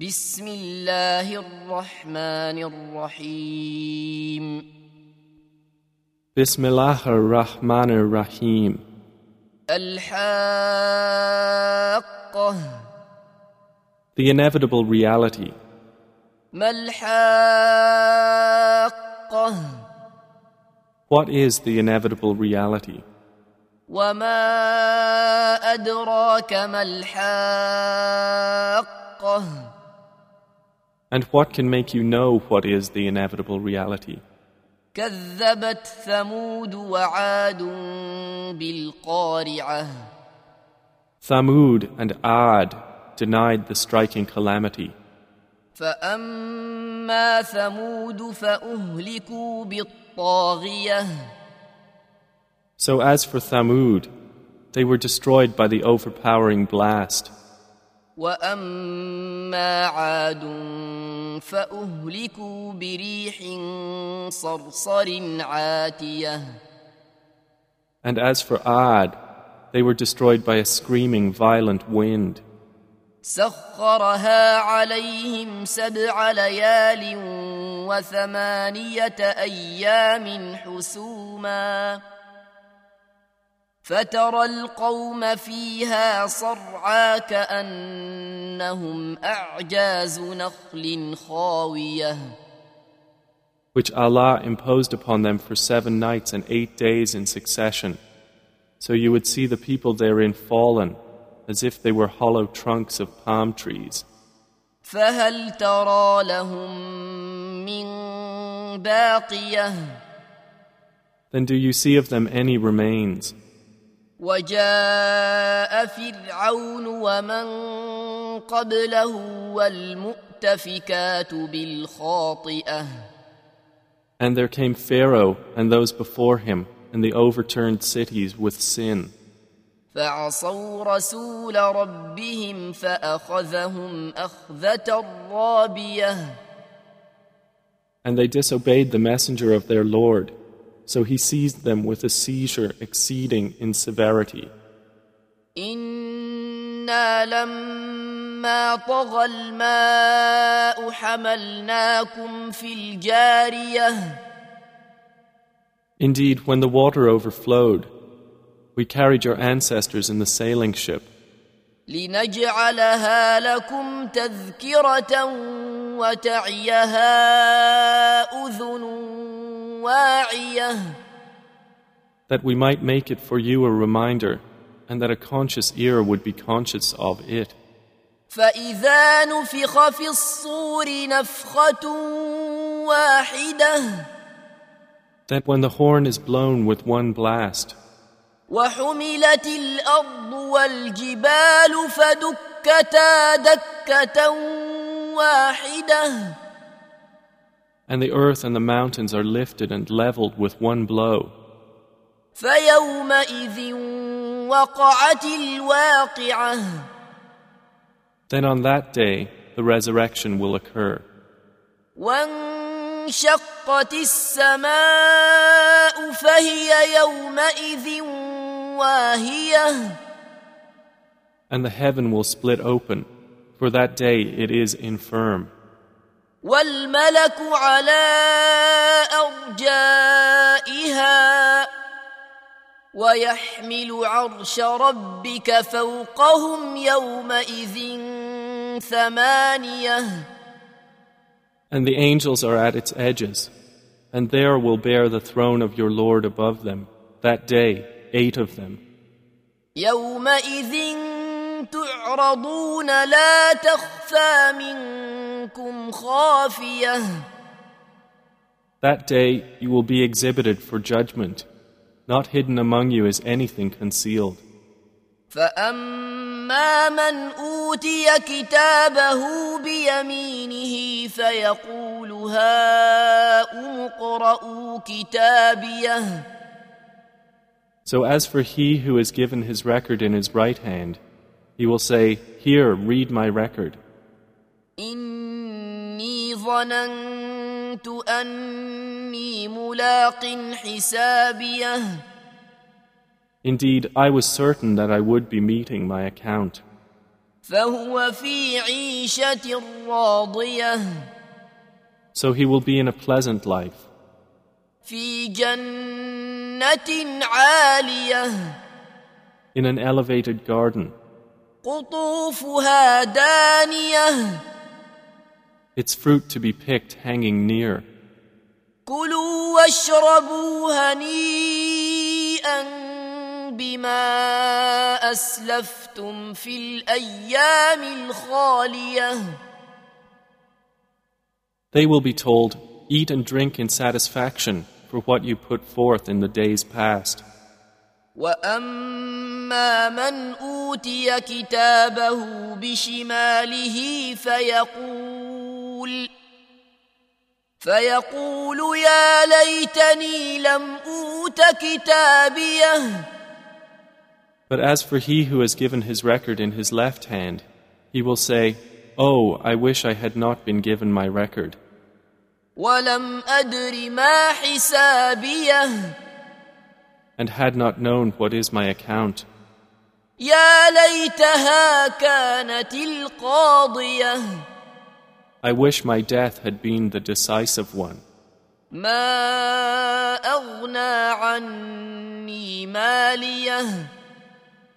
بسم الله الرحمن الرحيم Bismillah ar-Rahman ar-Rahim. الحاقة The inevitable reality. ما الحاقة What is the inevitable reality? وما أدراك ما الحاقة And what can make you know what is the inevitable reality? كذبت ثمود وعاد بالقارعة Thamud and Ad denied the striking calamity. فأما ثمود فأهلكوا بالطاغية So as for Thamud, they were destroyed by the overpowering blast. وأما عاد فأهلكوا بريح صرصر عاتية And as for Ad, they were destroyed by a screaming violent wind. سخرها عليهم سبع ليال وثمانية أيام حسوما فترى القوم فيها صرعى كأنهم أعجاز نخل خاوية which Allah imposed upon them for seven nights and eight days in succession. So you would see the people therein fallen, as if they were hollow trunks of palm trees. فهل ترى لهم من باقية Then do you see of them any remains? وجاء فرعون ومن قبله والمؤتفكات بالخاطئة And there came Pharaoh and those before him, and the overturned cities with sin. فعصوا رسول ربهم فأخذهم أخذة رابية And they disobeyed the messenger of their Lord, so he seized them with a seizure exceeding in severity. إنا لما طغى الماء حملناكم في الجارية Indeed, when the water overflowed, we carried your ancestors in the sailing ship. لنجعلها لكم تذكرة وتعيها أذن واعية that we might make it for you a reminder, and that a conscious ear would be conscious of it. فإذا نفخ في الصور نفخة واحدة That when the horn is blown with one blast, وحملت الأرض والجبال فدكتا دكة واحدة and the earth and the mountains are lifted and leveled with one blow, فيومئذ وقعت الواقعة then on that day the resurrection will occur. وانشقت السماء فهي يومئذ واهية And the heaven will split open. For that day it is infirm. والملك على أرجائها ويحمل عرش ربك فوقهم يومئذ ثمانية And the angels are at its edges, and there will bear the throne of your Lord above them. That day, eight of them. يومئذ تعرضون لا تخفى منكم That day you will be exhibited for judgment. Not hidden among you is anything concealed. فأما من أوتي كتابه بيمينه فيقول هاؤم اقرءوا كتابيه So as for he who is given his record in his right hand, he will say, Here, read my record. إني ظننت أني ملاق حسابيه Indeed, I was certain that I would be meeting my account. فهو في عيشة راضية So he will be in a pleasant life, في جنة عالية in an elevated garden, قطوفها دانية its fruit to be picked hanging near. كلوا واشربوا هنيئا بما أسلفتم في الأيام الخالية They will be told, Eat and drink in satisfaction for what you put forth in the days past. واما من اوتي كتابه بشماله فيقول فيقول يا ليتني لم اوت كتابيه But as for he who has given his record in his left hand, he will say, Oh, I wish I had not been given my record, ولم ادر ما حسابيه and had not known what is my account. يا ليتها كانت القاضيه I wish my death had been the decisive one.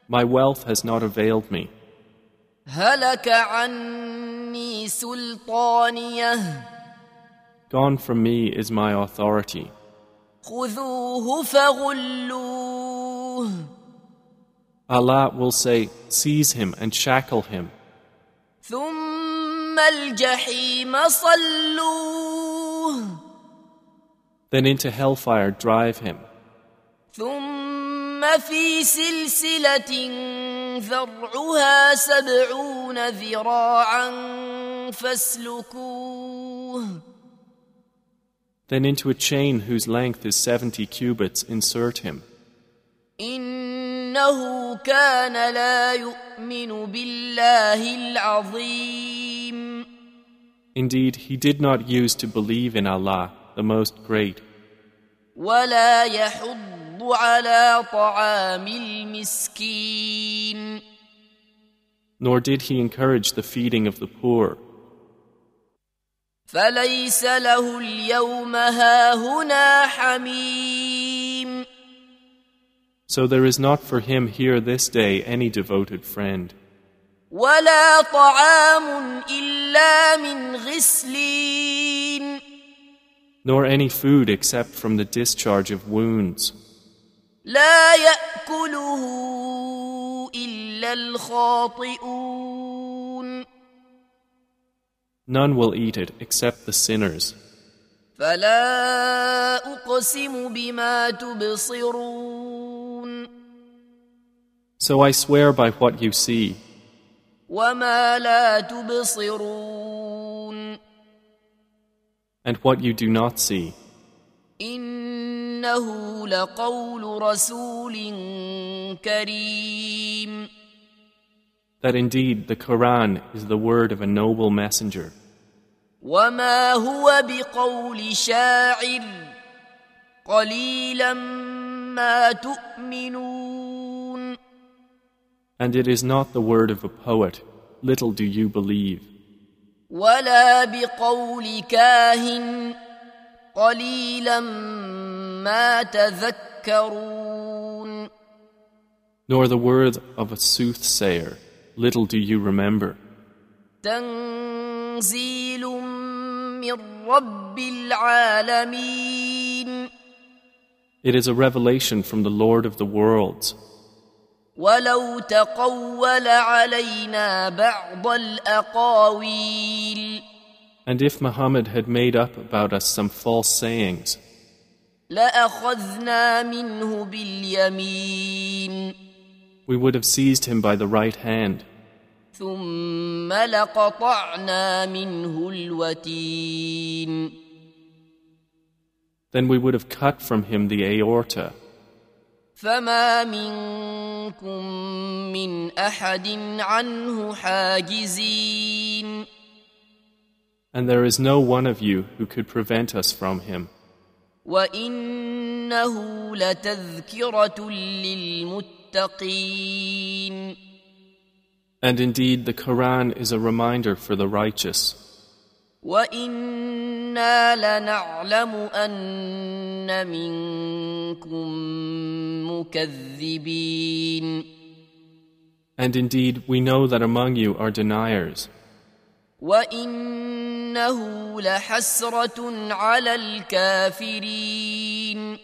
My wealth has not availed me. Gone from me is my authority. Allah will say, Seize him and shackle him. ثم ثم الجحيم صلوه then into hellfire drive him, ثم في سلسلة ذرعها سبعون ذراعا فاسلكوه then into a chain whose length is seventy cubits insert him. إنه كان لا يؤمن بالله العظيم Indeed, he did not use to believe in Allah, the Most Great, ولا يحض على طعام المسكين nor did he encourage the feeding of the poor. فليس له اليوم هاهنا حميم So there is not for him here this day any devoted friend, ولا طعام إلا من غسلين nor any food except from the discharge of wounds. لا يأكله إلا الخاطئون None will eat it except the sinners. فلا أقسم بما تبصرون So I swear by what you see, وما لا تبصرون and what you do not see, إنه لقول رسول كريم that indeed the Quran is the word of a noble messenger, وما هو بقول شاعر قليلا ما تؤمنون and it is not the word of a poet. Little do you believe, ولا بقول كاهن قليلا ما تذكرون nor the word of a soothsayer. Little do you remember. تنزيل من رب العالمين It is a revelation from the Lord of the worlds. ولو تقول علينا بعض الأقاويل And if Muhammad had made up about us some false sayings, لأخذنا منه باليمين we would have seized him by the right hand, ثم لقطعنا منه الوتين then we would have cut from him the aorta. فما منكم من أحد عنه حاجزين And there is no one of you who could prevent us from him. وإنه لتذكرة للمتقين And indeed, the Quran is a reminder for the righteous. وإنا لنعلم أن منكم مكذبين And indeed, we know that among you are deniers. وإنه لحسرة على الكافرين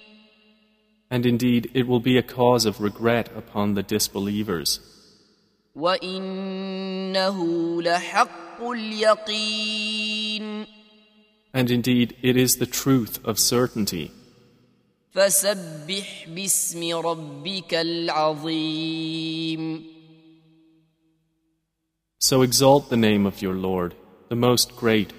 And indeed, it will be a cause of regret upon the disbelievers. وإنه لحق اليقين And indeed, it is the truth of certainty. فسبح باسم ربك العظيم So exalt the name of your Lord, the most great